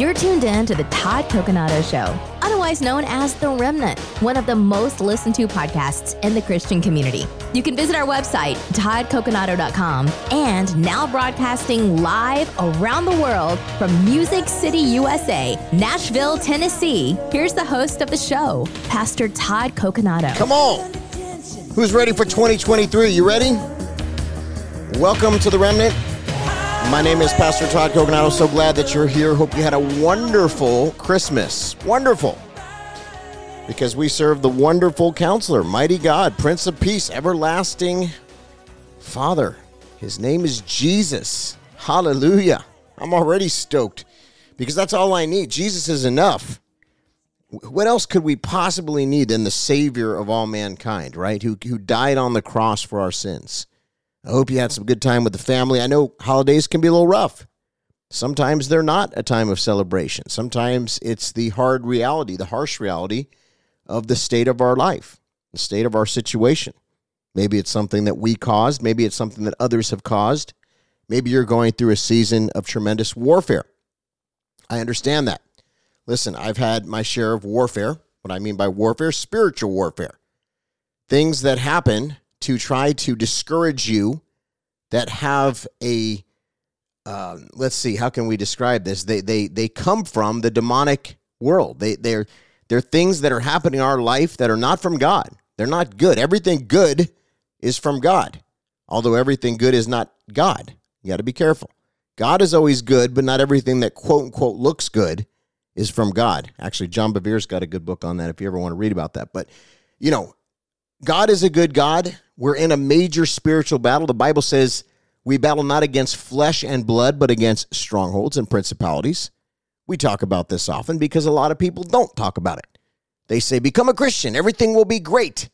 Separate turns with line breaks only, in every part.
You're tuned in to the Todd Coconato Show, otherwise known as The Remnant, one of the most listened to podcasts in the Christian community. You can visit our website, toddcoconato.com, and now broadcasting live around the world from Music City, USA, Nashville, Tennessee. Here's the host of the show, Pastor Todd Coconato.
Come on. Who's ready for 2023? You ready? Welcome to The Remnant. My name is Pastor Todd Coconato. So glad that you're here. Hope you had a wonderful Christmas. Wonderful. Because we serve the wonderful counselor, mighty God, Prince of Peace, everlasting Father. His name is Jesus. Hallelujah. I'm already stoked because that's all I need. Jesus is enough. What else could we possibly need than the Savior of all mankind, right? Who, who died on the cross for our sins. I hope you had some good time with the family. I know holidays can be a little rough. Sometimes they're not a time of celebration. Sometimes it's the hard reality, the harsh reality of the state of our life, the state of our situation. Maybe it's something that we caused, maybe it's something that others have caused. Maybe you're going through a season of tremendous warfare. I understand that. Listen, I've had my share of warfare. What I mean by warfare, spiritual warfare. Things that happen to try to discourage you that have a uh, let's see how can we describe this? They they they come from the demonic world. They they're they're things that are happening in our life that are not from god. They're not good. Everything good is from god although everything good is not god. You got to be careful. God is always good but not everything that quote unquote looks good is from god. Actually john bevere's got a good book on that if you ever want to read about that. But you know god is a good god we're in a major spiritual battle. The Bible says we battle not against flesh and blood, but against strongholds and principalities. We talk about this often because a lot of people don't talk about it. They say, Become a Christian, everything will be great.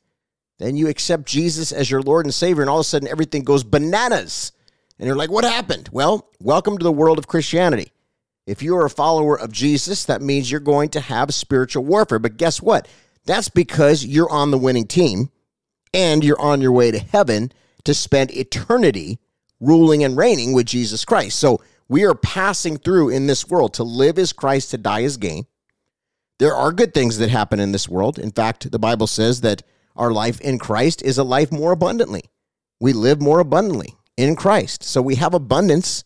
Then you accept Jesus as your Lord and Savior, and all of a sudden everything goes bananas. And you're like, What happened? Well, welcome to the world of Christianity. If you are a follower of Jesus, that means you're going to have spiritual warfare. But guess what? That's because you're on the winning team and you're on your way to heaven to spend eternity ruling and reigning with Jesus Christ. So we are passing through in this world. To live as Christ, to die as gain. There are good things that happen in this world. In fact, the Bible says that our life in Christ is a life more abundantly. We live more abundantly in Christ. So we have abundance.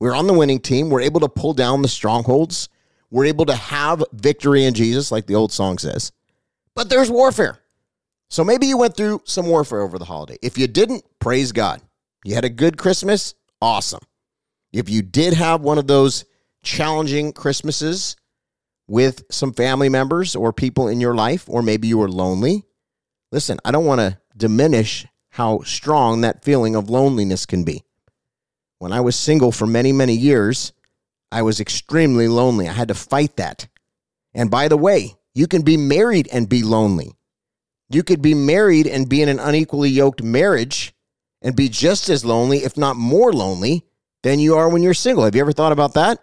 We're on the winning team. We're able to pull down the strongholds. We're able to have victory in Jesus, like the old song says. But there's warfare. So maybe you went through some warfare over the holiday. If you didn't, praise God. You had a good Christmas, awesome. If you did have one of those challenging Christmases with some family members or people in your life, or maybe you were lonely, listen, I don't want to diminish how strong that feeling of loneliness can be. When I was single for many, many years, I was extremely lonely. I had to fight that. And by the way, you can be married and be lonely. You could be married and be in an unequally yoked marriage and be just as lonely, if not more lonely, than you are when you're single. Have you ever thought about that?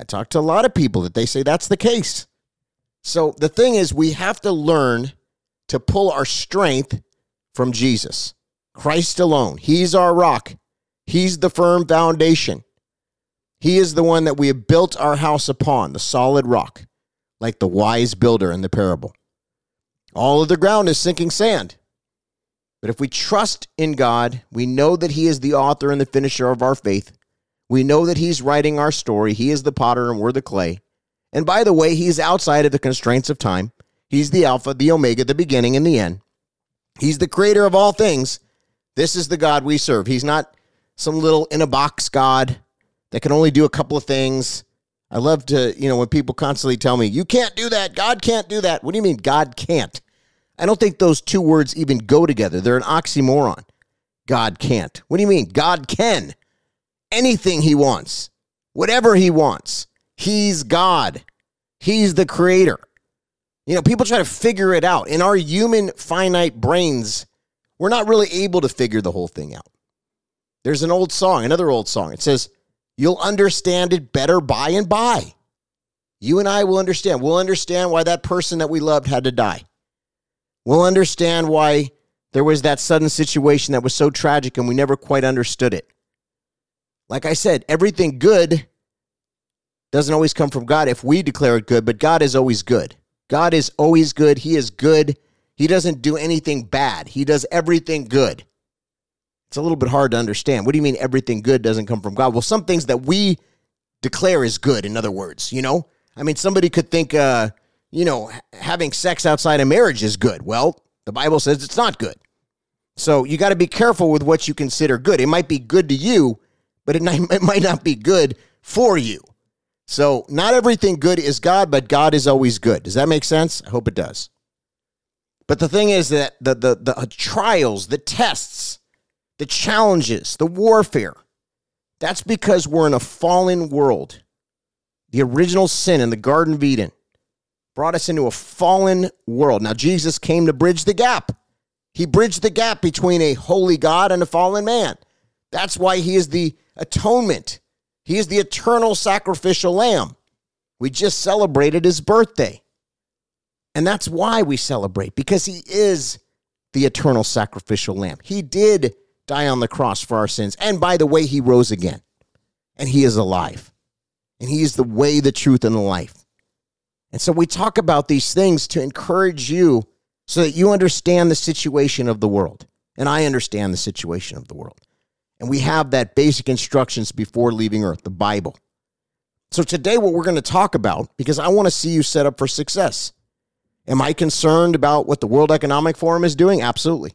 I talk to a lot of people that they say that's the case. So the thing is, we have to learn to pull our strength from Jesus, Christ alone. He's our rock, He's the firm foundation. He is the one that we have built our house upon, the solid rock, like the wise builder in the parable. All of the ground is sinking sand. But if we trust in God, we know that He is the author and the finisher of our faith. We know that He's writing our story. He is the potter and we're the clay. And by the way, He's outside of the constraints of time. He's the Alpha, the Omega, the beginning, and the end. He's the creator of all things. This is the God we serve. He's not some little in a box God that can only do a couple of things. I love to, you know, when people constantly tell me, you can't do that. God can't do that. What do you mean God can't? I don't think those two words even go together. They're an oxymoron. God can't. What do you mean? God can. Anything he wants, whatever he wants. He's God. He's the creator. You know, people try to figure it out. In our human finite brains, we're not really able to figure the whole thing out. There's an old song, another old song. It says, You'll understand it better by and by. You and I will understand. We'll understand why that person that we loved had to die. We'll understand why there was that sudden situation that was so tragic and we never quite understood it. Like I said, everything good doesn't always come from God if we declare it good, but God is always good. God is always good. He is good. He doesn't do anything bad, He does everything good. It's a little bit hard to understand. What do you mean everything good doesn't come from God? Well, some things that we declare is good, in other words, you know? I mean, somebody could think, uh, you know, having sex outside of marriage is good. Well, the Bible says it's not good. So you got to be careful with what you consider good. It might be good to you, but it, it might not be good for you. So not everything good is God, but God is always good. Does that make sense? I hope it does. But the thing is that the, the, the trials, the tests, the challenges, the warfare, that's because we're in a fallen world. The original sin in the Garden of Eden brought us into a fallen world. Now, Jesus came to bridge the gap. He bridged the gap between a holy God and a fallen man. That's why he is the atonement. He is the eternal sacrificial lamb. We just celebrated his birthday. And that's why we celebrate, because he is the eternal sacrificial lamb. He did die on the cross for our sins. And by the way, he rose again. And he is alive. And he is the way, the truth, and the life. And so we talk about these things to encourage you so that you understand the situation of the world. And I understand the situation of the world. And we have that basic instructions before leaving earth, the Bible. So today, what we're going to talk about, because I want to see you set up for success. Am I concerned about what the World Economic Forum is doing? Absolutely.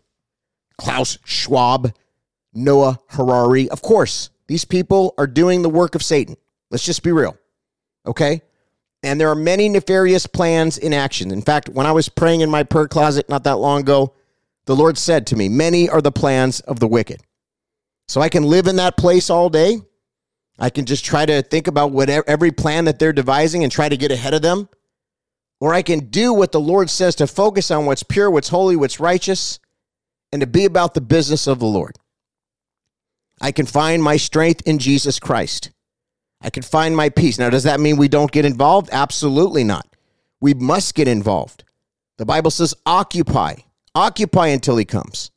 Klaus Schwab, Noah Harari. Of course, these people are doing the work of Satan. Let's just be real. Okay? And there are many nefarious plans in action. In fact, when I was praying in my prayer closet not that long ago, the Lord said to me, Many are the plans of the wicked. So I can live in that place all day. I can just try to think about whatever every plan that they're devising and try to get ahead of them. Or I can do what the Lord says to focus on what's pure, what's holy, what's righteous, and to be about the business of the Lord. I can find my strength in Jesus Christ. I can find my peace. Now, does that mean we don't get involved? Absolutely not. We must get involved. The Bible says, occupy, occupy until he comes.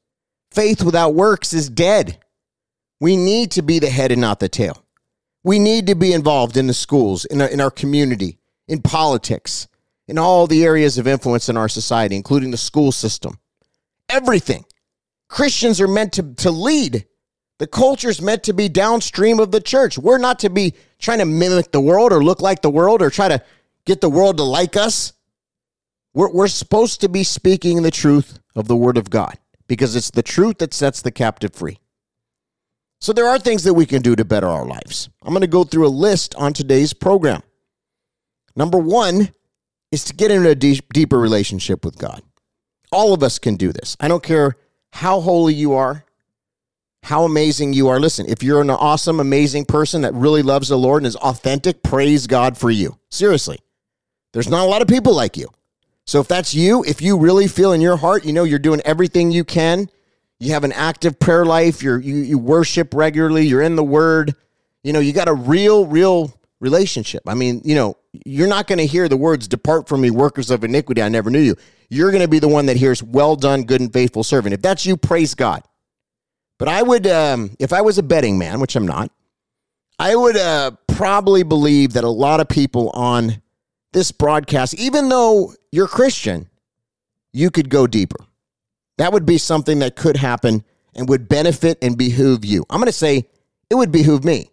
Faith without works is dead. We need to be the head and not the tail. We need to be involved in the schools, in our, in our community, in politics, in all the areas of influence in our society, including the school system. Everything. Christians are meant to, to lead. The culture is meant to be downstream of the church. We're not to be trying to mimic the world or look like the world or try to get the world to like us. We're, we're supposed to be speaking the truth of the word of God because it's the truth that sets the captive free. So there are things that we can do to better our lives. I'm going to go through a list on today's program. Number one is to get into a deep, deeper relationship with God. All of us can do this. I don't care how holy you are, how amazing you are. Listen, if you're an awesome, amazing person that really loves the Lord and is authentic, praise God for you. Seriously. There's not a lot of people like you. So if that's you, if you really feel in your heart, you know you're doing everything you can, you have an active prayer life, you're, you you worship regularly, you're in the word, you know, you got a real real relationship. I mean, you know, you're not going to hear the words depart from me workers of iniquity, I never knew you. You're going to be the one that hears well done good and faithful servant. If that's you, praise God. But I would, um, if I was a betting man, which I'm not, I would uh, probably believe that a lot of people on this broadcast, even though you're Christian, you could go deeper. That would be something that could happen and would benefit and behoove you. I'm going to say it would behoove me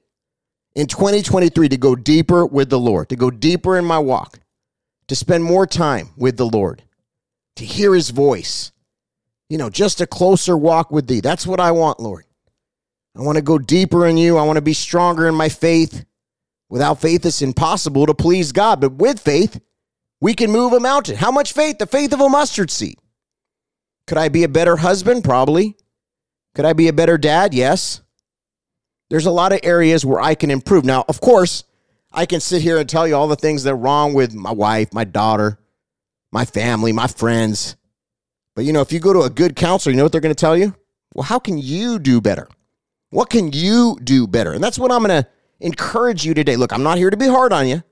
in 2023 to go deeper with the Lord, to go deeper in my walk, to spend more time with the Lord, to hear his voice, you know, just a closer walk with thee. That's what I want, Lord. I want to go deeper in you. I want to be stronger in my faith. Without faith, it's impossible to please God. But with faith, we can move a mountain. How much faith? The faith of a mustard seed. Could I be a better husband? Probably. Could I be a better dad? Yes. There's a lot of areas where I can improve. Now, of course, I can sit here and tell you all the things that are wrong with my wife, my daughter, my family, my friends. But you know, if you go to a good counselor, you know what they're going to tell you? Well, how can you do better? What can you do better? And that's what I'm going to encourage you today. Look, I'm not here to be hard on you,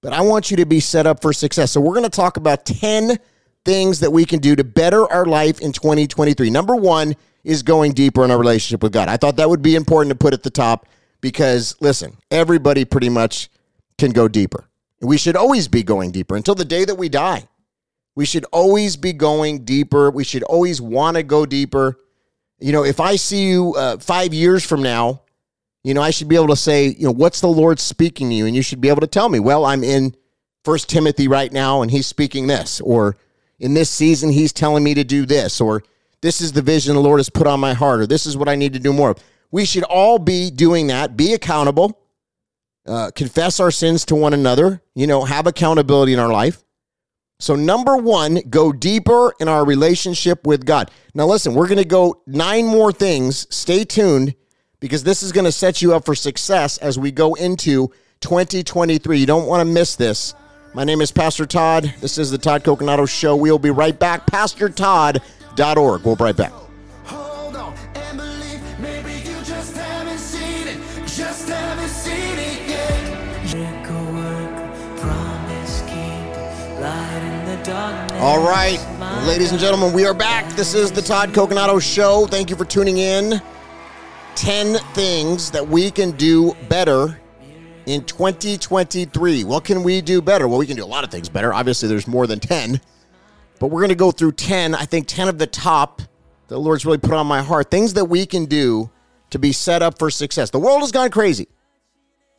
but I want you to be set up for success. So we're going to talk about 10 things that we can do to better our life in 2023. Number 1 is going deeper in our relationship with God. I thought that would be important to put at the top because listen, everybody pretty much can go deeper. We should always be going deeper until the day that we die. We should always be going deeper. We should always want to go deeper. You know, if I see you uh, five years from now, you know, I should be able to say, you know, what's the Lord speaking to you? And you should be able to tell me, well, I'm in First Timothy right now and he's speaking this, or in this season, he's telling me to do this, or this is the vision the Lord has put on my heart, or this is what I need to do more of. We should all be doing that, be accountable, uh, confess our sins to one another, you know, have accountability in our life. So, number one, go deeper in our relationship with God. Now, listen, we're going to go nine more things. Stay tuned because this is going to set you up for success as we go into 2023. You don't want to miss this. My name is Pastor Todd. This is the Todd Coconato Show. We'll be right back. PastorTodd.org. We'll be right back. All right, ladies and gentlemen, we are back. This is the Todd Coconato Show. Thank you for tuning in. 10 things that we can do better in 2023. What can we do better? Well, we can do a lot of things better. Obviously, there's more than 10, but we're going to go through 10. I think 10 of the top the Lord's really put on my heart. Things that we can do to be set up for success. The world has gone crazy.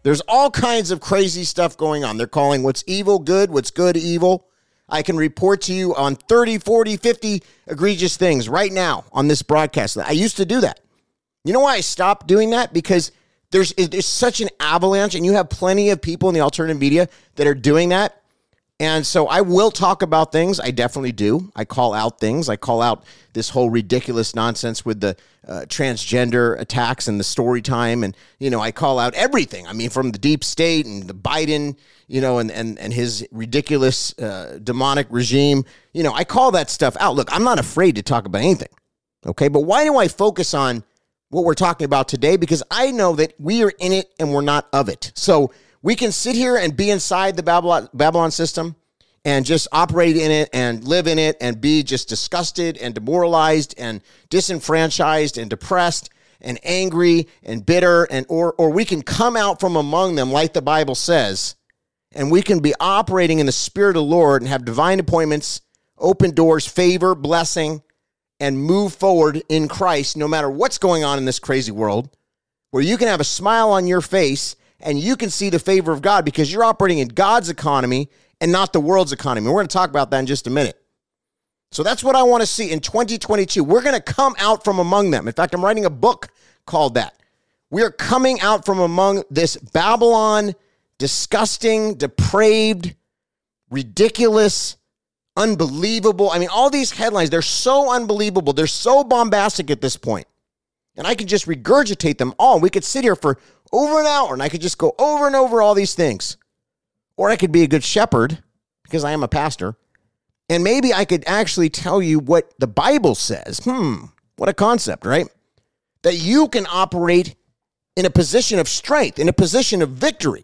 There's all kinds of crazy stuff going on. They're calling what's evil good, what's good evil. I can report to you on 30, 40, 50 egregious things right now on this broadcast. I used to do that. You know why I stopped doing that? Because there's, there's such an avalanche, and you have plenty of people in the alternative media that are doing that. And so I will talk about things. I definitely do. I call out things. I call out this whole ridiculous nonsense with the uh, transgender attacks and the story time. And, you know, I call out everything. I mean, from the deep state and the Biden, you know, and, and, and his ridiculous uh, demonic regime. You know, I call that stuff out. Look, I'm not afraid to talk about anything. Okay. But why do I focus on what we're talking about today? Because I know that we are in it and we're not of it. So, we can sit here and be inside the Babylon, Babylon system and just operate in it and live in it and be just disgusted and demoralized and disenfranchised and depressed and angry and bitter and or or we can come out from among them like the Bible says and we can be operating in the spirit of the Lord and have divine appointments, open doors, favor, blessing and move forward in Christ no matter what's going on in this crazy world where you can have a smile on your face and you can see the favor of God because you're operating in God's economy and not the world's economy. We're going to talk about that in just a minute. So that's what I want to see in 2022. We're going to come out from among them. In fact, I'm writing a book called that. We are coming out from among this Babylon, disgusting, depraved, ridiculous, unbelievable. I mean, all these headlines, they're so unbelievable. They're so bombastic at this point. And I could just regurgitate them all. We could sit here for over an hour and I could just go over and over all these things. Or I could be a good shepherd because I am a pastor. And maybe I could actually tell you what the Bible says. Hmm, what a concept, right? That you can operate in a position of strength, in a position of victory,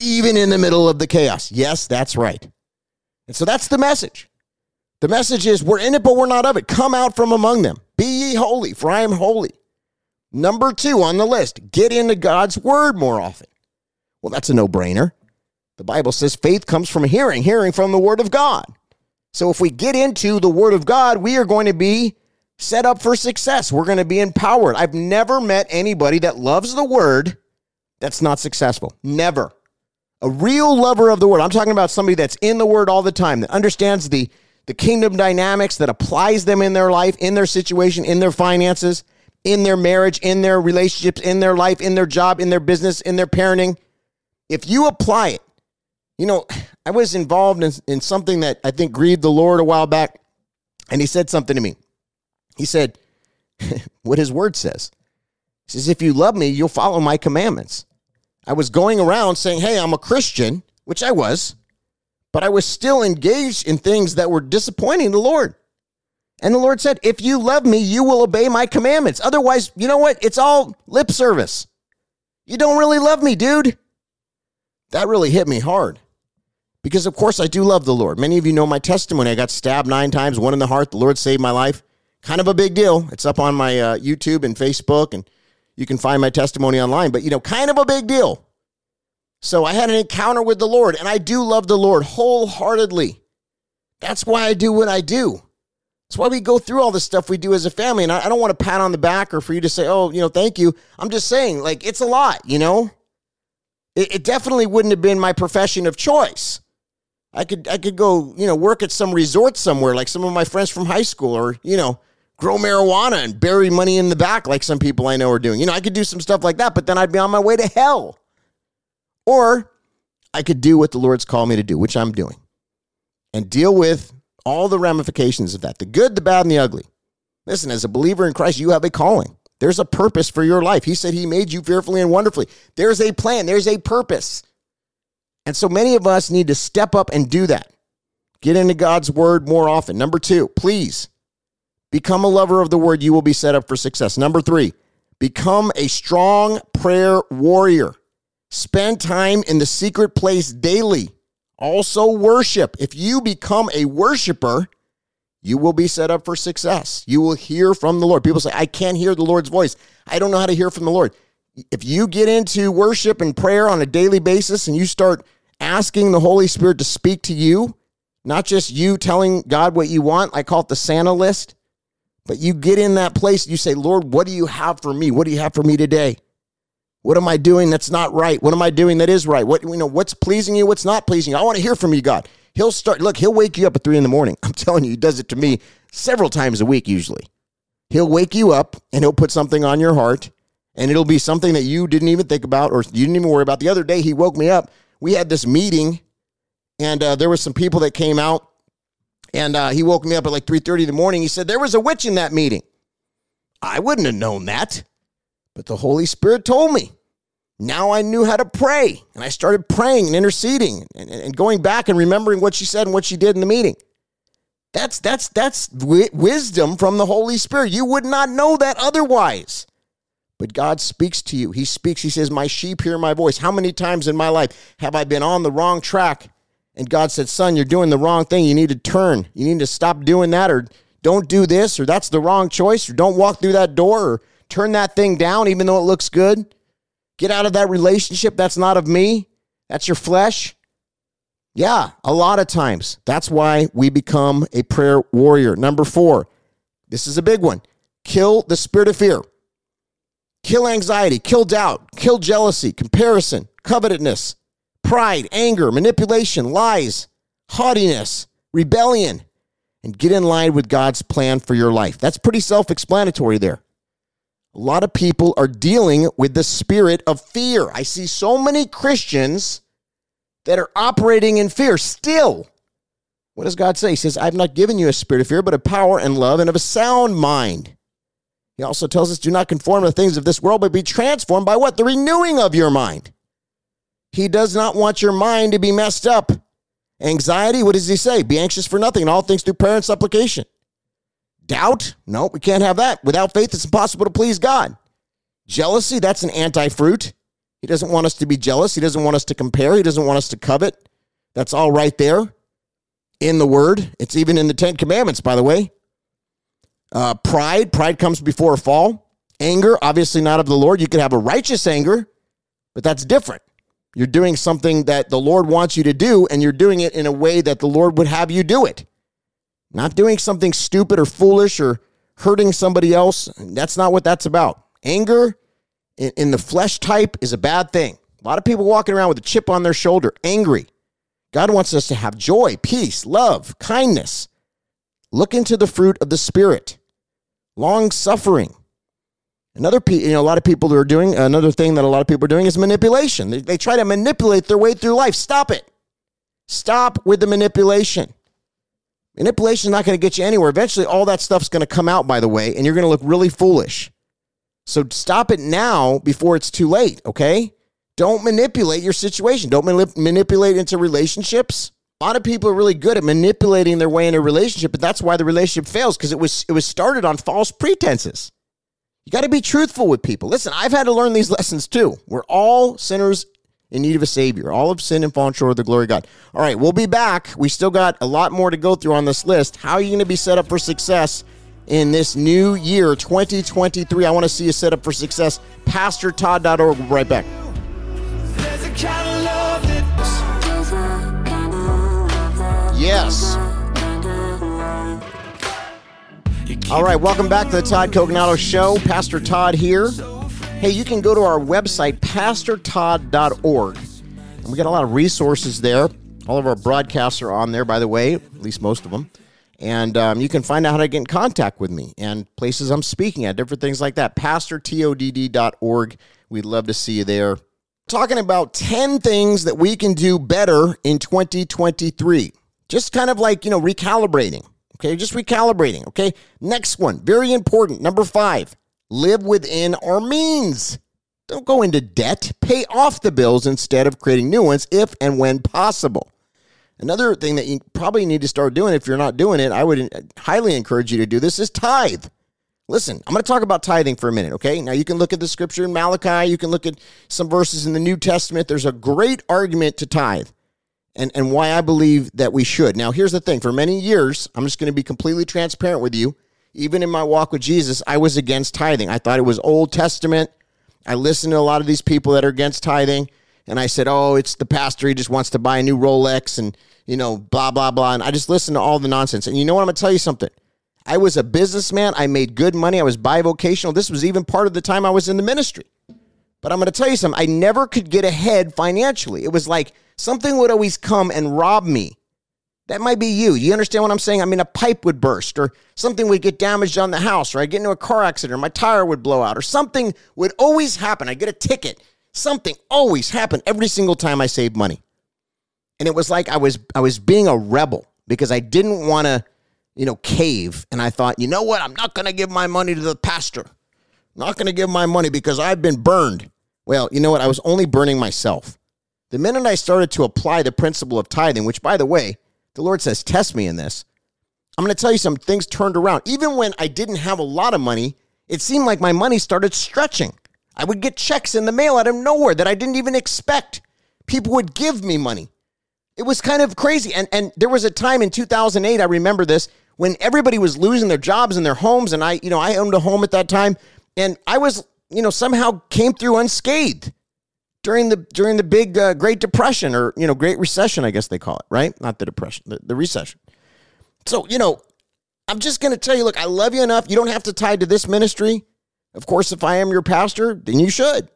even in the middle of the chaos. Yes, that's right. And so that's the message. The message is we're in it, but we're not of it. Come out from among them. Be ye holy, for I am holy. Number two on the list, get into God's word more often. Well, that's a no brainer. The Bible says faith comes from hearing, hearing from the word of God. So if we get into the word of God, we are going to be set up for success. We're going to be empowered. I've never met anybody that loves the word that's not successful. Never. A real lover of the word. I'm talking about somebody that's in the word all the time, that understands the, the kingdom dynamics, that applies them in their life, in their situation, in their finances in their marriage, in their relationships, in their life, in their job, in their business, in their parenting. If you apply it, you know, I was involved in, in something that I think grieved the Lord a while back, and he said something to me. He said, what his word says. He says, If you love me, you'll follow my commandments. I was going around saying, Hey, I'm a Christian, which I was, but I was still engaged in things that were disappointing the Lord. And the Lord said, If you love me, you will obey my commandments. Otherwise, you know what? It's all lip service. You don't really love me, dude. That really hit me hard. Because, of course, I do love the Lord. Many of you know my testimony. I got stabbed nine times, one in the heart. The Lord saved my life. Kind of a big deal. It's up on my uh, YouTube and Facebook, and you can find my testimony online. But, you know, kind of a big deal. So I had an encounter with the Lord, and I do love the Lord wholeheartedly. That's why I do what I do. That's why we go through all the stuff we do as a family. And I, I don't want to pat on the back or for you to say, oh, you know, thank you. I'm just saying, like, it's a lot, you know? It, it definitely wouldn't have been my profession of choice. I could I could go, you know, work at some resort somewhere like some of my friends from high school or, you know, grow marijuana and bury money in the back like some people I know are doing. You know, I could do some stuff like that, but then I'd be on my way to hell. Or I could do what the Lord's called me to do, which I'm doing, and deal with all the ramifications of that the good, the bad, and the ugly. Listen, as a believer in Christ, you have a calling. There's a purpose for your life. He said He made you fearfully and wonderfully. There's a plan, there's a purpose. And so many of us need to step up and do that. Get into God's word more often. Number two, please become a lover of the word. You will be set up for success. Number three, become a strong prayer warrior. Spend time in the secret place daily. Also, worship. If you become a worshiper, you will be set up for success. You will hear from the Lord. People say, I can't hear the Lord's voice. I don't know how to hear from the Lord. If you get into worship and prayer on a daily basis and you start asking the Holy Spirit to speak to you, not just you telling God what you want, I call it the Santa list, but you get in that place and you say, Lord, what do you have for me? What do you have for me today? What am I doing that's not right? What am I doing that is right? What you know, what's pleasing you, what's not pleasing you? I want to hear from you, God. He'll start, look, he'll wake you up at three in the morning. I'm telling you, he does it to me several times a week, usually. He'll wake you up and he'll put something on your heart, and it'll be something that you didn't even think about or you didn't even worry about. The other day, he woke me up. We had this meeting, and uh, there were some people that came out, and uh, he woke me up at like 3.30 in the morning. He said, there was a witch in that meeting. I wouldn't have known that, but the Holy Spirit told me. Now I knew how to pray, and I started praying and interceding and, and going back and remembering what she said and what she did in the meeting. That's that's that's wisdom from the Holy Spirit. You would not know that otherwise. But God speaks to you. He speaks. He says, "My sheep hear my voice." How many times in my life have I been on the wrong track and God said, "Son, you're doing the wrong thing. You need to turn. You need to stop doing that or don't do this or that's the wrong choice or don't walk through that door or turn that thing down even though it looks good." Get out of that relationship. That's not of me. That's your flesh. Yeah, a lot of times. That's why we become a prayer warrior. Number four, this is a big one kill the spirit of fear, kill anxiety, kill doubt, kill jealousy, comparison, covetousness, pride, anger, manipulation, lies, haughtiness, rebellion, and get in line with God's plan for your life. That's pretty self explanatory there. A lot of people are dealing with the spirit of fear. I see so many Christians that are operating in fear still. What does God say? He says, I've not given you a spirit of fear, but of power and love and of a sound mind. He also tells us, do not conform to the things of this world, but be transformed by what? The renewing of your mind. He does not want your mind to be messed up. Anxiety, what does he say? Be anxious for nothing, and all things through prayer and supplication. Doubt? No, we can't have that. Without faith, it's impossible to please God. Jealousy? That's an anti fruit. He doesn't want us to be jealous. He doesn't want us to compare. He doesn't want us to covet. That's all right there in the word. It's even in the Ten Commandments, by the way. Uh, pride, pride comes before a fall. Anger, obviously not of the Lord. You could have a righteous anger, but that's different. You're doing something that the Lord wants you to do, and you're doing it in a way that the Lord would have you do it. Not doing something stupid or foolish or hurting somebody else. That's not what that's about. Anger in, in the flesh type is a bad thing. A lot of people walking around with a chip on their shoulder, angry. God wants us to have joy, peace, love, kindness. Look into the fruit of the Spirit, long suffering. Another, you know, a lot of people are doing another thing that a lot of people are doing is manipulation. They, they try to manipulate their way through life. Stop it. Stop with the manipulation. Manipulation is not going to get you anywhere. Eventually, all that stuff's going to come out, by the way, and you're going to look really foolish. So stop it now before it's too late, okay? Don't manipulate your situation. Don't manip- manipulate into relationships. A lot of people are really good at manipulating their way in a relationship, but that's why the relationship fails because it was it was started on false pretenses. You got to be truthful with people. Listen, I've had to learn these lessons too. We're all sinners in need of a Savior. All of sin and fallen short of the glory of God. All right, we'll be back. We still got a lot more to go through on this list. How are you going to be set up for success in this new year, 2023? I want to see you set up for success. PastorTodd.org. We'll be right back. Yes. All right, welcome back to the Todd Coconato Show. Pastor Todd here. Hey, you can go to our website, pastortodd.org. And we got a lot of resources there. All of our broadcasts are on there, by the way, at least most of them. And um, you can find out how to get in contact with me and places I'm speaking at, different things like that. PastorTodd.org. We'd love to see you there. Talking about 10 things that we can do better in 2023. Just kind of like, you know, recalibrating. Okay, just recalibrating. Okay, next one, very important. Number five, live within our means. Don't go into debt. Pay off the bills instead of creating new ones if and when possible. Another thing that you probably need to start doing if you're not doing it, I would highly encourage you to do this is tithe. Listen, I'm going to talk about tithing for a minute, okay? Now you can look at the scripture in Malachi, you can look at some verses in the New Testament. There's a great argument to tithe and, and why I believe that we should. Now, here's the thing for many years, I'm just going to be completely transparent with you. Even in my walk with Jesus, I was against tithing. I thought it was Old Testament. I listened to a lot of these people that are against tithing, and I said, oh, it's the pastor. He just wants to buy a new Rolex and, you know, blah, blah, blah. And I just listened to all the nonsense. And you know what? I'm going to tell you something. I was a businessman. I made good money. I was bivocational. This was even part of the time I was in the ministry. But I'm going to tell you something. I never could get ahead financially. It was like something would always come and rob me. That might be you. You understand what I'm saying? I mean, a pipe would burst, or something would get damaged on the house, or I get into a car accident, or my tire would blow out, or something would always happen. I get a ticket. Something always happened every single time I saved money. And it was like I was I was being a rebel because I didn't want to, you know, cave. And I thought, you know what? I'm not going to give my money to the pastor. I'm not going to give my money because I've been burned. Well, you know what? I was only burning myself. The minute I started to apply the principle of tithing, which by the way, the Lord says, test me in this. I'm going to tell you some things turned around. Even when I didn't have a lot of money, it seemed like my money started stretching. I would get checks in the mail out of nowhere that I didn't even expect. People would give me money. It was kind of crazy. And, and there was a time in 2008, I remember this, when everybody was losing their jobs and their homes. And I, you know, I owned a home at that time. And I was, you know, somehow came through unscathed during the during the big uh, Great Depression or you know Great Recession, I guess they call it, right? Not the depression, the, the recession. So you know, I'm just going to tell you, look, I love you enough. You don't have to tie to this ministry. Of course, if I am your pastor, then you should.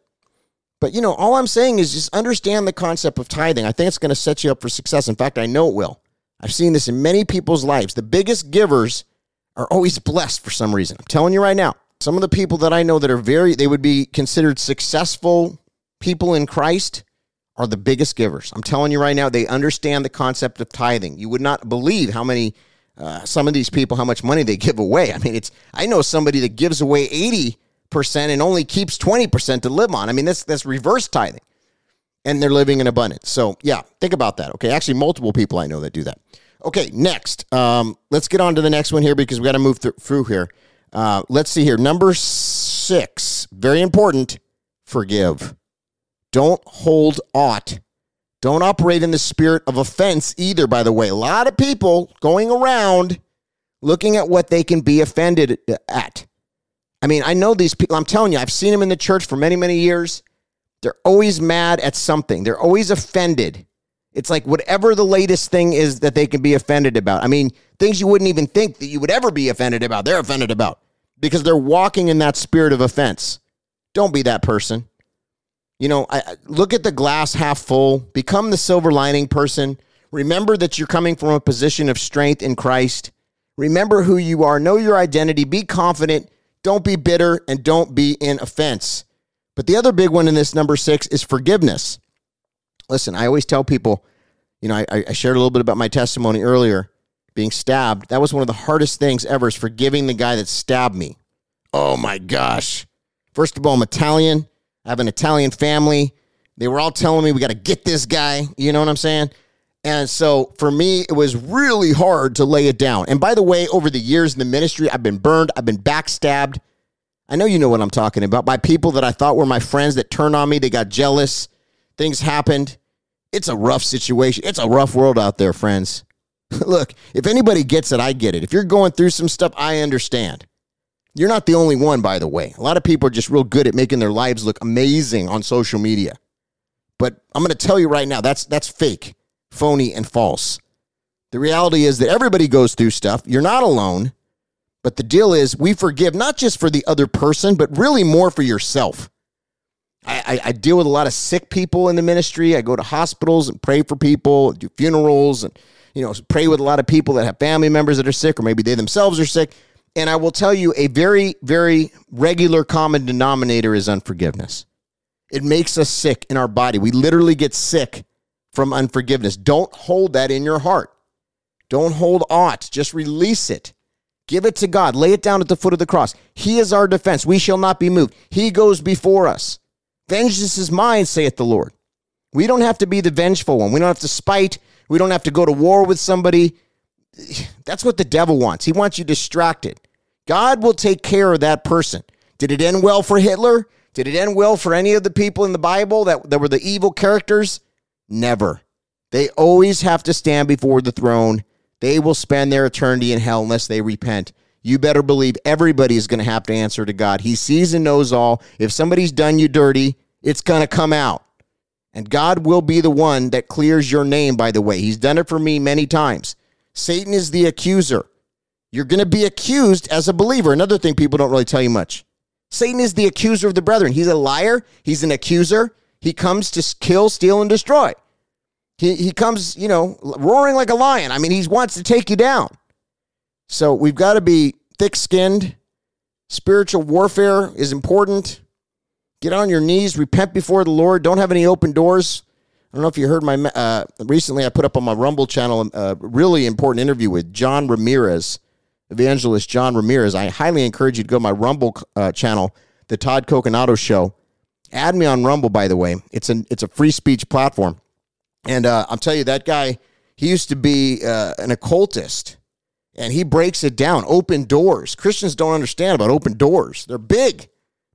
But you know, all I'm saying is just understand the concept of tithing. I think it's going to set you up for success. In fact, I know it will. I've seen this in many people's lives. The biggest givers are always blessed for some reason. I'm telling you right now. Some of the people that I know that are very, they would be considered successful people in Christ are the biggest givers. I'm telling you right now, they understand the concept of tithing. You would not believe how many, uh, some of these people, how much money they give away. I mean, it's, I know somebody that gives away 80% and only keeps 20% to live on. I mean, that's, that's reverse tithing and they're living in abundance. So, yeah, think about that. Okay. Actually, multiple people I know that do that. Okay. Next, um, let's get on to the next one here because we got to move th- through here. Uh, let's see here. Number six, very important forgive. Don't hold aught. Don't operate in the spirit of offense either, by the way. A lot of people going around looking at what they can be offended at. I mean, I know these people, I'm telling you, I've seen them in the church for many, many years. They're always mad at something, they're always offended. It's like whatever the latest thing is that they can be offended about. I mean, things you wouldn't even think that you would ever be offended about, they're offended about because they're walking in that spirit of offense. Don't be that person. You know, I, look at the glass half full, become the silver lining person. Remember that you're coming from a position of strength in Christ. Remember who you are, know your identity, be confident, don't be bitter, and don't be in offense. But the other big one in this number six is forgiveness. Listen, I always tell people, you know, I, I shared a little bit about my testimony earlier, being stabbed. That was one of the hardest things ever is forgiving the guy that stabbed me. Oh my gosh. First of all, I'm Italian. I have an Italian family. They were all telling me we got to get this guy. You know what I'm saying? And so for me, it was really hard to lay it down. And by the way, over the years in the ministry, I've been burned, I've been backstabbed. I know you know what I'm talking about by people that I thought were my friends that turned on me. They got jealous. Things happened. It's a rough situation. It's a rough world out there, friends. Look, if anybody gets it, I get it. If you're going through some stuff, I understand. You're not the only one, by the way. A lot of people are just real good at making their lives look amazing on social media. But I'm going to tell you right now, that's that's fake, phony, and false. The reality is that everybody goes through stuff. You're not alone. But the deal is, we forgive not just for the other person, but really more for yourself. I, I, I, deal with a lot of sick people in the ministry. I go to hospitals and pray for people, do funerals, and you know, pray with a lot of people that have family members that are sick, or maybe they themselves are sick. And I will tell you, a very, very regular common denominator is unforgiveness. It makes us sick in our body. We literally get sick from unforgiveness. Don't hold that in your heart. Don't hold aught. Just release it. Give it to God. Lay it down at the foot of the cross. He is our defense. We shall not be moved. He goes before us. Vengeance is mine, saith the Lord. We don't have to be the vengeful one. We don't have to spite. We don't have to go to war with somebody. That's what the devil wants. He wants you distracted. God will take care of that person. Did it end well for Hitler? Did it end well for any of the people in the Bible that, that were the evil characters? Never. They always have to stand before the throne they will spend their eternity in hell unless they repent. You better believe everybody is going to have to answer to God. He sees and knows all. If somebody's done you dirty, it's going to come out. And God will be the one that clears your name, by the way. He's done it for me many times. Satan is the accuser. You're going to be accused as a believer. Another thing people don't really tell you much. Satan is the accuser of the brethren. He's a liar, he's an accuser. He comes to kill, steal, and destroy. He, he comes, you know, roaring like a lion. I mean, he wants to take you down. So we've got to be thick skinned. Spiritual warfare is important. Get on your knees, repent before the Lord. Don't have any open doors. I don't know if you heard my uh, recently. I put up on my Rumble channel a really important interview with John Ramirez, evangelist John Ramirez. I highly encourage you to go to my Rumble uh, channel, the Todd Coconato Show. Add me on Rumble, by the way. It's an it's a free speech platform. And uh, I'll tell you, that guy, he used to be uh, an occultist and he breaks it down. Open doors. Christians don't understand about open doors. They're big,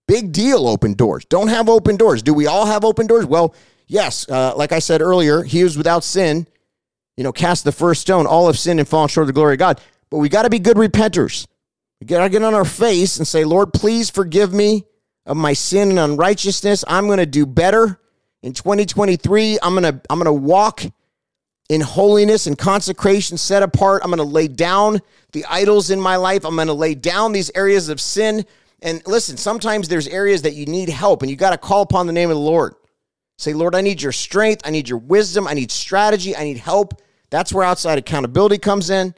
big deal, open doors. Don't have open doors. Do we all have open doors? Well, yes. Uh, like I said earlier, he was without sin, you know, cast the first stone. All have sinned and fallen short of the glory of God. But we got to be good repenters. We got to get on our face and say, Lord, please forgive me of my sin and unrighteousness. I'm going to do better in 2023 i'm gonna i'm gonna walk in holiness and consecration set apart i'm gonna lay down the idols in my life i'm gonna lay down these areas of sin and listen sometimes there's areas that you need help and you got to call upon the name of the lord say lord i need your strength. I need your wisdom. I need strategy. I need help. That's where outside accountability comes in.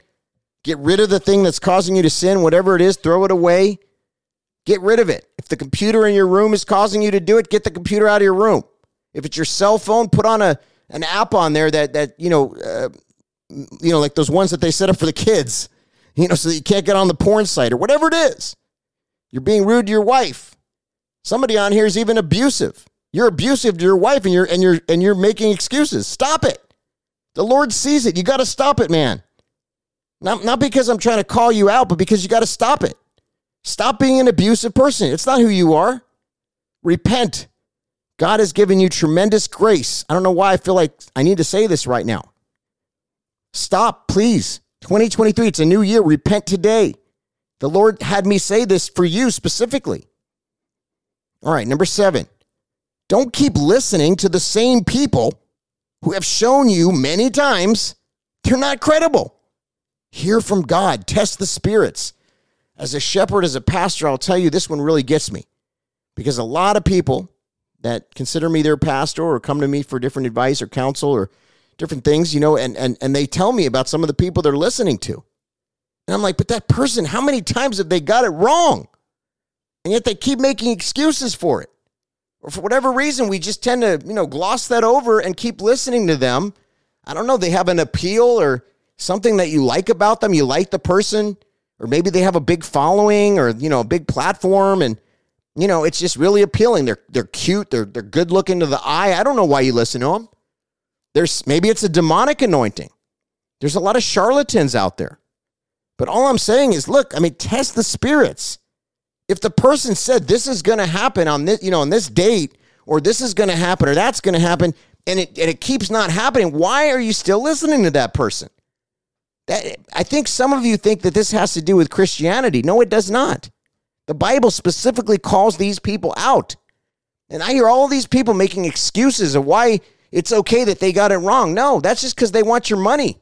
Get rid of the thing that's causing you to sin whatever it is throw it away. Get rid of it. If the computer in your room is causing you to do it get the computer out of your room. If it's your cell phone, put on a an app on there that that you know, uh, you know, like those ones that they set up for the kids, you know, so that you can't get on the porn site or whatever it is. You're being rude to your wife. Somebody on here is even abusive. You're abusive to your wife, and you're and you're and you're making excuses. Stop it. The Lord sees it. You got to stop it, man. Not not because I'm trying to call you out, but because you got to stop it. Stop being an abusive person. It's not who you are. Repent. God has given you tremendous grace. I don't know why I feel like I need to say this right now. Stop, please. 2023, it's a new year. Repent today. The Lord had me say this for you specifically. All right, number seven, don't keep listening to the same people who have shown you many times they're not credible. Hear from God, test the spirits. As a shepherd, as a pastor, I'll tell you this one really gets me because a lot of people that consider me their pastor or come to me for different advice or counsel or different things, you know, and and and they tell me about some of the people they're listening to. And I'm like, but that person, how many times have they got it wrong? And yet they keep making excuses for it. Or for whatever reason, we just tend to, you know, gloss that over and keep listening to them. I don't know, they have an appeal or something that you like about them. You like the person, or maybe they have a big following or, you know, a big platform and you know, it's just really appealing. They're they're cute. They're they're good looking to the eye. I don't know why you listen to them. There's maybe it's a demonic anointing. There's a lot of charlatans out there. But all I'm saying is, look, I mean, test the spirits. If the person said this is going to happen on this, you know, on this date, or this is going to happen, or that's going to happen, and it and it keeps not happening, why are you still listening to that person? That I think some of you think that this has to do with Christianity. No, it does not. The Bible specifically calls these people out. And I hear all these people making excuses of why it's okay that they got it wrong. No, that's just because they want your money.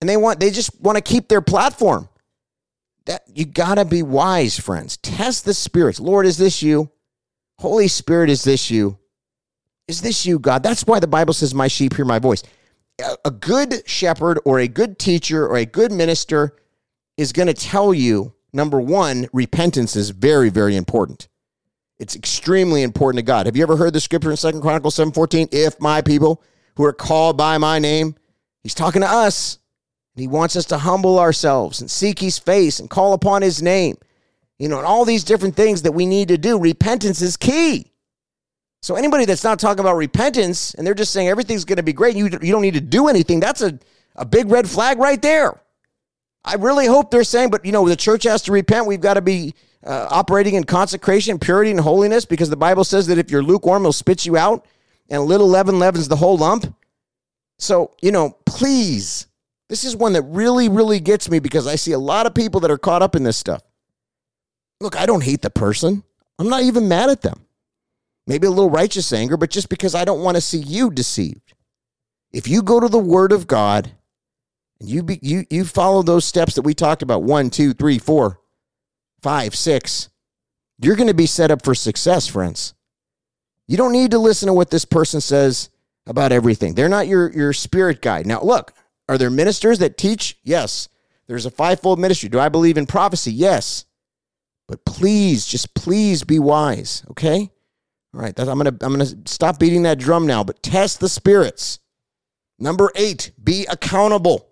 And they want they just want to keep their platform. That you gotta be wise, friends. Test the spirits. Lord, is this you? Holy Spirit, is this you? Is this you, God? That's why the Bible says, My sheep hear my voice. A good shepherd or a good teacher or a good minister is going to tell you number one, repentance is very, very important. It's extremely important to God. Have you ever heard the scripture in Second Chronicles 7:14? If my people who are called by my name, he's talking to us. And he wants us to humble ourselves and seek his face and call upon his name. You know, and all these different things that we need to do. Repentance is key. So anybody that's not talking about repentance and they're just saying everything's going to be great, you, you don't need to do anything, that's a, a big red flag right there. I really hope they're saying, but you know, the church has to repent. We've got to be uh, operating in consecration, purity, and holiness because the Bible says that if you're lukewarm, it'll spit you out, and a little leaven leavens the whole lump. So, you know, please, this is one that really, really gets me because I see a lot of people that are caught up in this stuff. Look, I don't hate the person, I'm not even mad at them. Maybe a little righteous anger, but just because I don't want to see you deceived. If you go to the Word of God and you be, you you follow those steps that we talked about one, two, three, four, five, six, you're going to be set up for success, friends. You don't need to listen to what this person says about everything. They're not your, your spirit guide. Now, look, are there ministers that teach? Yes. There's a fivefold ministry. Do I believe in prophecy? Yes. But please, just please be wise, okay? All right, I'm gonna I'm gonna stop beating that drum now, but test the spirits. Number eight, be accountable.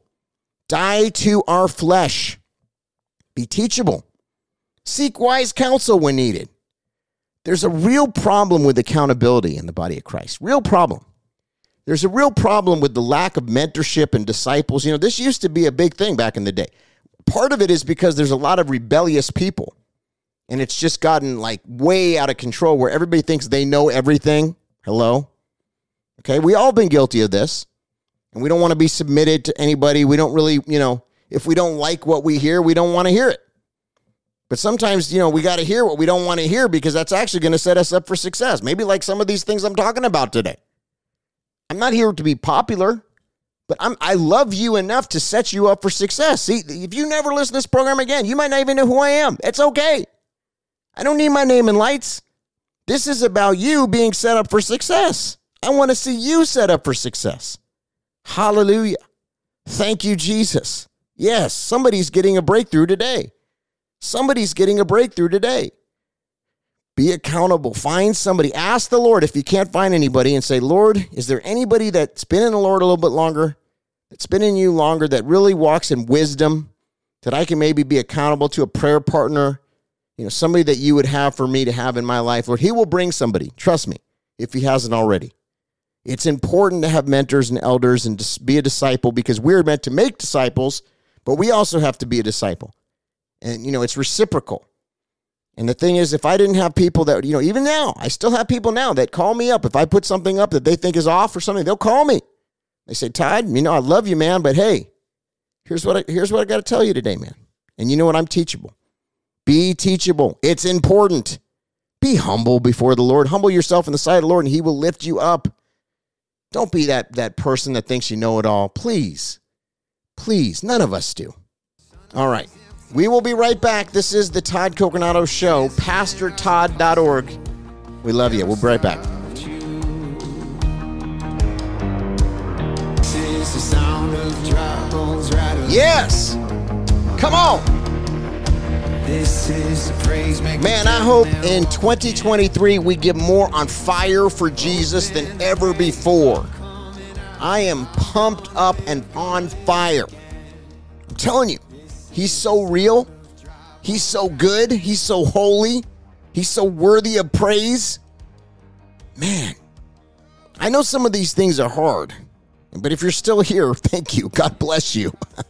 Die to our flesh. Be teachable. Seek wise counsel when needed. There's a real problem with accountability in the body of Christ. Real problem. There's a real problem with the lack of mentorship and disciples. You know, this used to be a big thing back in the day. Part of it is because there's a lot of rebellious people. And it's just gotten like way out of control where everybody thinks they know everything. Hello? Okay, we all been guilty of this. And we don't want to be submitted to anybody. We don't really, you know, if we don't like what we hear, we don't want to hear it. But sometimes, you know, we got to hear what we don't want to hear because that's actually going to set us up for success. Maybe like some of these things I'm talking about today. I'm not here to be popular, but I'm, I love you enough to set you up for success. See, if you never listen to this program again, you might not even know who I am. It's okay. I don't need my name in lights. This is about you being set up for success. I want to see you set up for success. Hallelujah. Thank you, Jesus. Yes, somebody's getting a breakthrough today. Somebody's getting a breakthrough today. Be accountable. Find somebody. Ask the Lord if you can't find anybody and say, Lord, is there anybody that's been in the Lord a little bit longer, that's been in you longer, that really walks in wisdom, that I can maybe be accountable to a prayer partner, you know, somebody that you would have for me to have in my life? Lord, He will bring somebody. Trust me, if He hasn't already. It's important to have mentors and elders and be a disciple because we're meant to make disciples, but we also have to be a disciple. And, you know, it's reciprocal. And the thing is, if I didn't have people that, you know, even now, I still have people now that call me up. If I put something up that they think is off or something, they'll call me. They say, Todd, you know, I love you, man, but hey, here's what I, here's what I got to tell you today, man. And you know what? I'm teachable. Be teachable. It's important. Be humble before the Lord. Humble yourself in the sight of the Lord, and He will lift you up. Don't be that, that person that thinks you know it all. Please. Please. None of us do. All right. We will be right back. This is the Todd Coconato Show, pastortodd.org. We love you. We'll be right back. Yes. Come on. Man, I hope in 2023 we get more on fire for Jesus than ever before. I am pumped up and on fire. I'm telling you, He's so real. He's so good. He's so holy. He's so worthy of praise. Man, I know some of these things are hard, but if you're still here, thank you. God bless you.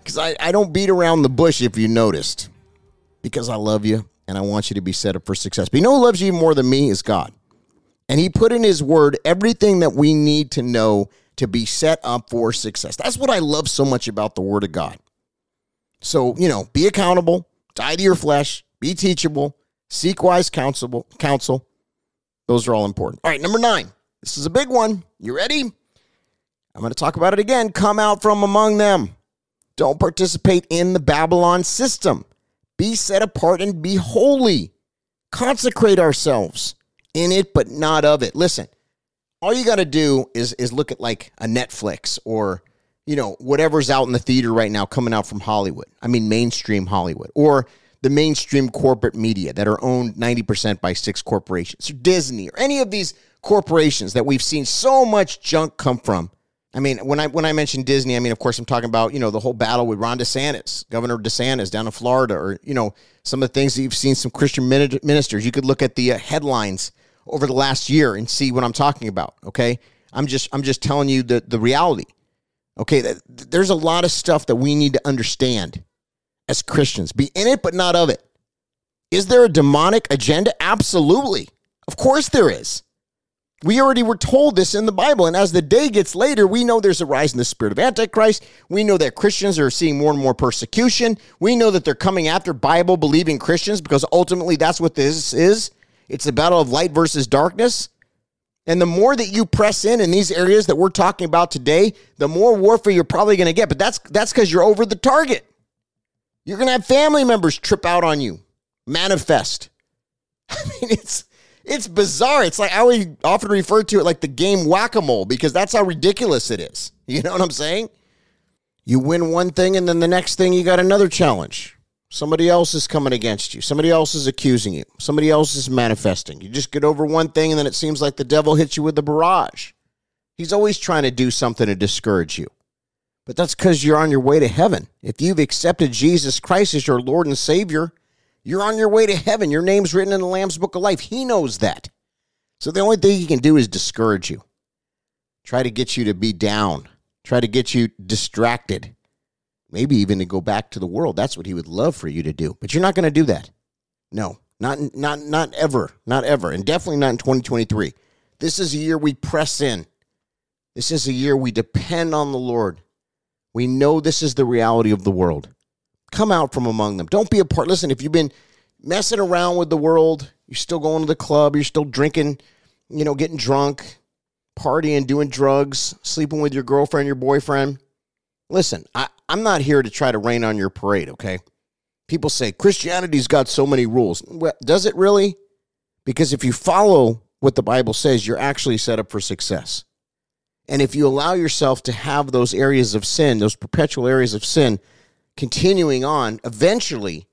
Because I, I don't beat around the bush if you noticed, because I love you and I want you to be set up for success. But you know who loves you more than me is God. And He put in His Word everything that we need to know to be set up for success. That's what I love so much about the Word of God. So, you know, be accountable, die to your flesh, be teachable, seek wise counsel, counsel, Those are all important. All right, number nine. This is a big one. You ready? I'm going to talk about it again. Come out from among them. Don't participate in the Babylon system. Be set apart and be holy. Consecrate ourselves in it, but not of it. Listen, all you got to do is is look at like a Netflix or you know whatever's out in the theater right now coming out from Hollywood. I mean mainstream Hollywood or the mainstream corporate media that are owned 90% by six corporations or Disney or any of these corporations that we've seen so much junk come from. I mean, when I when I mention Disney, I mean, of course, I'm talking about you know the whole battle with Ron DeSantis, Governor DeSantis down in Florida, or you know some of the things that you've seen some Christian ministers. You could look at the uh, headlines over the last year and see what I'm talking about. Okay, I'm just I'm just telling you the the reality. Okay, there's a lot of stuff that we need to understand as Christians. Be in it, but not of it. Is there a demonic agenda? Absolutely. Of course there is. We already were told this in the Bible. And as the day gets later, we know there's a rise in the spirit of Antichrist. We know that Christians are seeing more and more persecution. We know that they're coming after Bible believing Christians because ultimately that's what this is. It's a battle of light versus darkness. And the more that you press in in these areas that we're talking about today, the more warfare you're probably going to get. But that's that's because you're over the target. You're going to have family members trip out on you, manifest. I mean, it's it's bizarre. It's like I always often refer to it like the game whack a mole because that's how ridiculous it is. You know what I'm saying? You win one thing, and then the next thing you got another challenge. Somebody else is coming against you. Somebody else is accusing you. Somebody else is manifesting. You just get over one thing, and then it seems like the devil hits you with a barrage. He's always trying to do something to discourage you. But that's because you're on your way to heaven. If you've accepted Jesus Christ as your Lord and Savior, you're on your way to heaven. Your name's written in the Lamb's Book of Life. He knows that. So the only thing he can do is discourage you, try to get you to be down, try to get you distracted, maybe even to go back to the world. That's what he would love for you to do. But you're not going to do that. No, not not not ever, not ever, and definitely not in 2023. This is a year we press in. This is a year we depend on the Lord. We know this is the reality of the world. Come out from among them. Don't be a part. Listen, if you've been messing around with the world, you're still going to the club, you're still drinking, you know, getting drunk, partying, doing drugs, sleeping with your girlfriend, your boyfriend. Listen, I, I'm not here to try to rain on your parade, okay? People say Christianity's got so many rules. Well, does it really? Because if you follow what the Bible says, you're actually set up for success. And if you allow yourself to have those areas of sin, those perpetual areas of sin, continuing on, eventually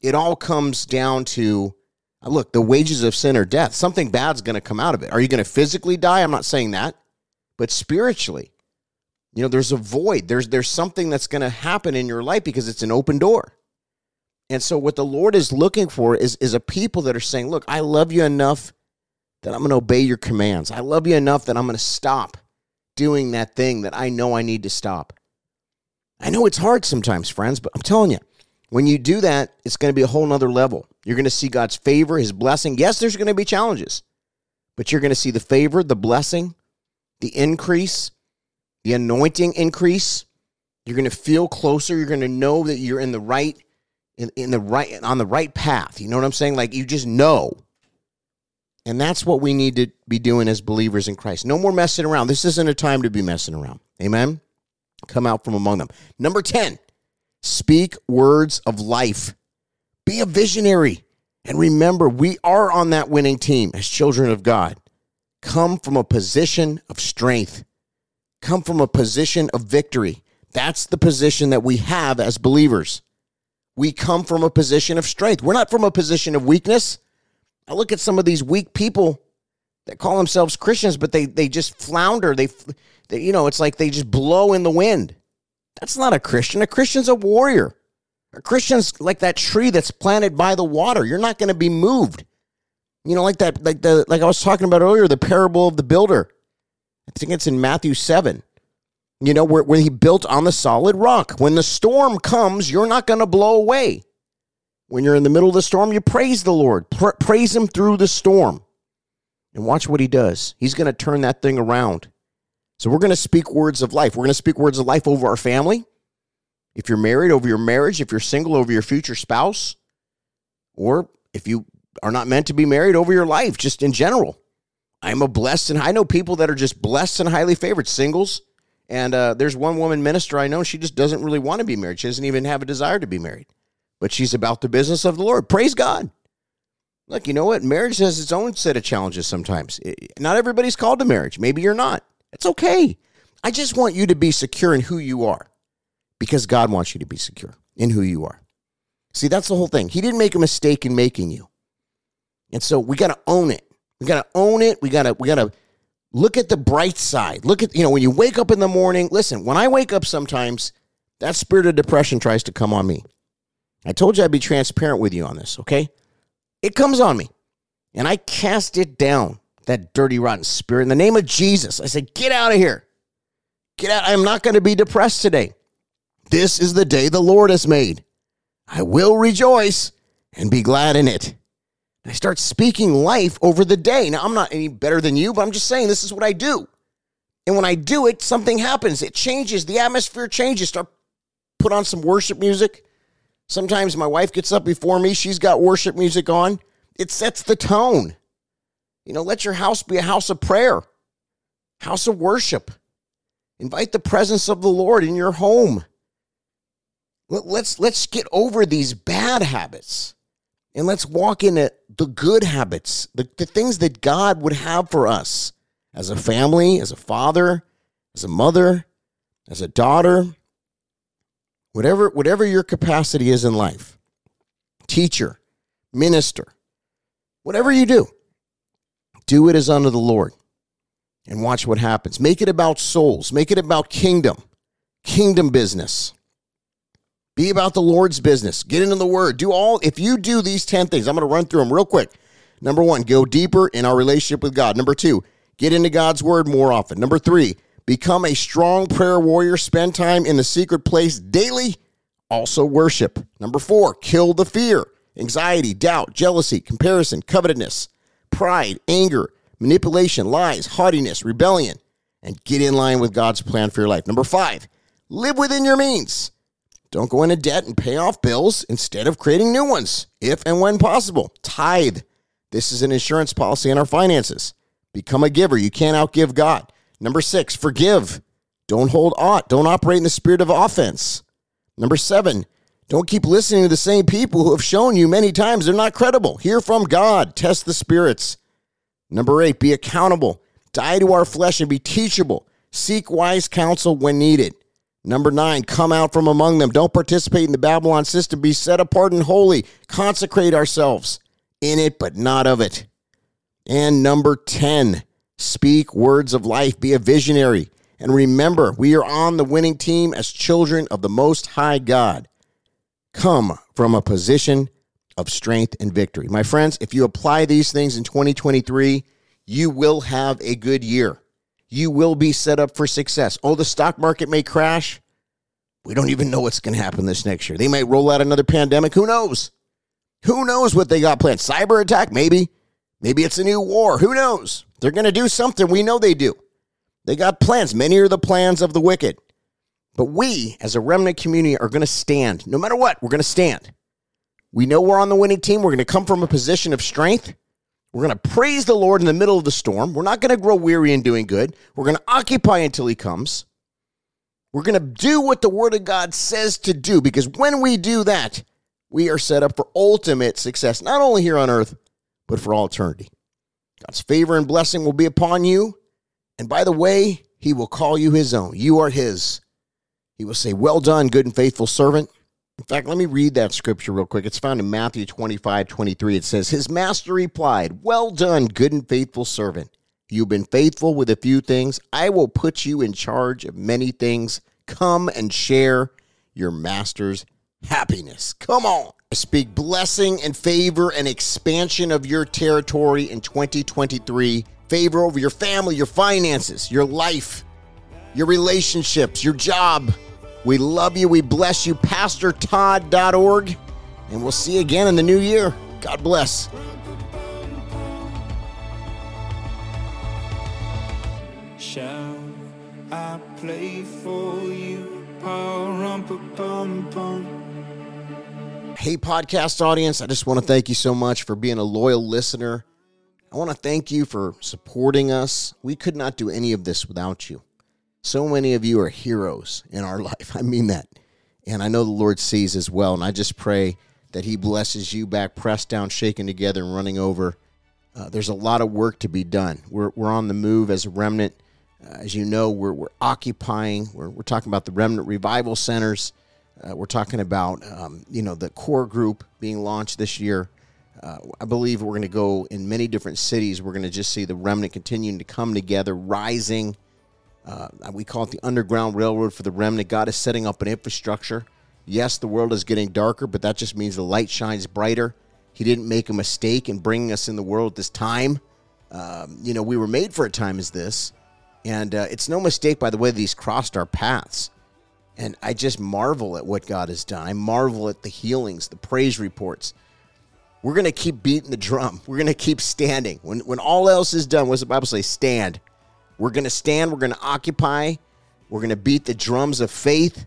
it all comes down to uh, look, the wages of sin are death. Something bad's going to come out of it. Are you going to physically die? I'm not saying that, but spiritually, you know, there's a void. There's there's something that's going to happen in your life because it's an open door. And so what the Lord is looking for is is a people that are saying, "Look, I love you enough that I'm going to obey your commands. I love you enough that I'm going to stop doing that thing that I know I need to stop." I know it's hard sometimes, friends, but I'm telling you, when you do that, it's going to be a whole nother level. You're going to see God's favor, his blessing. Yes, there's going to be challenges, but you're going to see the favor, the blessing, the increase, the anointing increase. You're going to feel closer. You're going to know that you're in the right, in, in the right, on the right path. You know what I'm saying? Like you just know. And that's what we need to be doing as believers in Christ. No more messing around. This isn't a time to be messing around. Amen come out from among them. Number 10, speak words of life. Be a visionary. And remember, we are on that winning team as children of God. Come from a position of strength, come from a position of victory. That's the position that we have as believers. We come from a position of strength. We're not from a position of weakness. I look at some of these weak people that call themselves Christians, but they they just flounder. They they, you know, it's like they just blow in the wind. That's not a Christian. A Christian's a warrior. A Christian's like that tree that's planted by the water. You're not going to be moved. You know, like that, like the, like I was talking about earlier, the parable of the builder. I think it's in Matthew 7. You know, where, where he built on the solid rock. When the storm comes, you're not going to blow away. When you're in the middle of the storm, you praise the Lord. Pra- praise him through the storm. And watch what he does. He's going to turn that thing around. So we're going to speak words of life. We're going to speak words of life over our family. If you're married, over your marriage. If you're single, over your future spouse. Or if you are not meant to be married, over your life, just in general. I'm a blessed and I know people that are just blessed and highly favored, singles. And uh, there's one woman minister I know, she just doesn't really want to be married. She doesn't even have a desire to be married, but she's about the business of the Lord. Praise God. Look, you know what? Marriage has its own set of challenges sometimes. Not everybody's called to marriage. Maybe you're not. It's okay. I just want you to be secure in who you are because God wants you to be secure in who you are. See, that's the whole thing. He didn't make a mistake in making you. And so we got to own it. We got to own it. We got to we got to look at the bright side. Look at, you know, when you wake up in the morning, listen, when I wake up sometimes, that spirit of depression tries to come on me. I told you I'd be transparent with you on this, okay? It comes on me. And I cast it down, that dirty, rotten spirit, in the name of Jesus. I say, get out of here. Get out. I'm not going to be depressed today. This is the day the Lord has made. I will rejoice and be glad in it. I start speaking life over the day. Now, I'm not any better than you, but I'm just saying this is what I do. And when I do it, something happens. It changes. The atmosphere changes. Start put on some worship music. Sometimes my wife gets up before me. She's got worship music on. It sets the tone. You know, let your house be a house of prayer, house of worship. Invite the presence of the Lord in your home. Let's let's get over these bad habits and let's walk into the good habits, the, the things that God would have for us as a family, as a father, as a mother, as a daughter, whatever whatever your capacity is in life. Teacher, minister, whatever you do, do it as unto the Lord and watch what happens. Make it about souls, make it about kingdom, kingdom business. Be about the Lord's business. Get into the word. Do all, if you do these 10 things, I'm going to run through them real quick. Number one, go deeper in our relationship with God. Number two, get into God's word more often. Number three, become a strong prayer warrior. Spend time in the secret place daily. Also, worship. Number four, kill the fear, anxiety, doubt, jealousy, comparison, covetousness, pride, anger, manipulation, lies, haughtiness, rebellion, and get in line with God's plan for your life. Number five, live within your means. Don't go into debt and pay off bills instead of creating new ones, if and when possible. Tithe. This is an insurance policy in our finances. Become a giver. You can't outgive God. Number six, forgive. Don't hold aught. Don't operate in the spirit of offense. Number seven, don't keep listening to the same people who have shown you many times they're not credible. Hear from God. Test the spirits. Number eight, be accountable. Die to our flesh and be teachable. Seek wise counsel when needed. Number nine, come out from among them. Don't participate in the Babylon system. Be set apart and holy. Consecrate ourselves in it, but not of it. And number 10, speak words of life. Be a visionary. And remember, we are on the winning team as children of the Most High God. Come from a position of strength and victory. My friends, if you apply these things in 2023, you will have a good year you will be set up for success. Oh, the stock market may crash. We don't even know what's going to happen this next year. They might roll out another pandemic. Who knows? Who knows what they got planned? Cyber attack, maybe. Maybe it's a new war. Who knows? They're going to do something. We know they do. They got plans. Many are the plans of the wicked. But we, as a remnant community, are going to stand. No matter what, we're going to stand. We know we're on the winning team. We're going to come from a position of strength. We're going to praise the Lord in the middle of the storm. We're not going to grow weary in doing good. We're going to occupy until He comes. We're going to do what the Word of God says to do because when we do that, we are set up for ultimate success, not only here on earth, but for all eternity. God's favor and blessing will be upon you. And by the way, He will call you His own. You are His. He will say, Well done, good and faithful servant. In fact, let me read that scripture real quick. It's found in Matthew 25, 23. It says, His master replied, Well done, good and faithful servant. You've been faithful with a few things. I will put you in charge of many things. Come and share your master's happiness. Come on. I speak blessing and favor and expansion of your territory in 2023. Favor over your family, your finances, your life, your relationships, your job we love you. We bless you. PastorTodd.org. And we'll see you again in the new year. God bless. Shall I play for you? Hey, podcast audience, I just want to thank you so much for being a loyal listener I want to thank you for supporting us. We could not do any of this without you. So many of you are heroes in our life. I mean that. And I know the Lord sees as well. And I just pray that He blesses you back, pressed down, shaken together, and running over. Uh, there's a lot of work to be done. We're, we're on the move as a remnant. Uh, as you know, we're, we're occupying, we're, we're talking about the remnant revival centers. Uh, we're talking about, um, you know, the core group being launched this year. Uh, I believe we're going to go in many different cities. We're going to just see the remnant continuing to come together, rising. Uh, we call it the Underground Railroad for the remnant. God is setting up an infrastructure. Yes, the world is getting darker, but that just means the light shines brighter. He didn't make a mistake in bringing us in the world at this time. Um, you know, we were made for a time as this. And uh, it's no mistake, by the way, these crossed our paths. And I just marvel at what God has done. I marvel at the healings, the praise reports. We're going to keep beating the drum. We're going to keep standing. When, when all else is done, what's the Bible say? Stand. We're going to stand. We're going to occupy. We're going to beat the drums of faith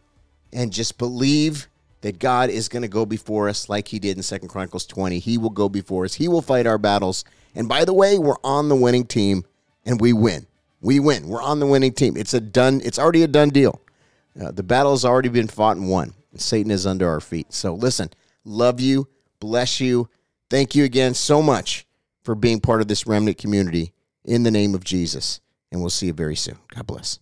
and just believe that God is going to go before us like he did in Second Chronicles 20. He will go before us. He will fight our battles. And by the way, we're on the winning team and we win. We win. We're on the winning team. It's a done it's already a done deal. Uh, the battle has already been fought and won. Satan is under our feet. So listen, love you, bless you. Thank you again so much for being part of this remnant community in the name of Jesus. And we'll see you very soon. God bless.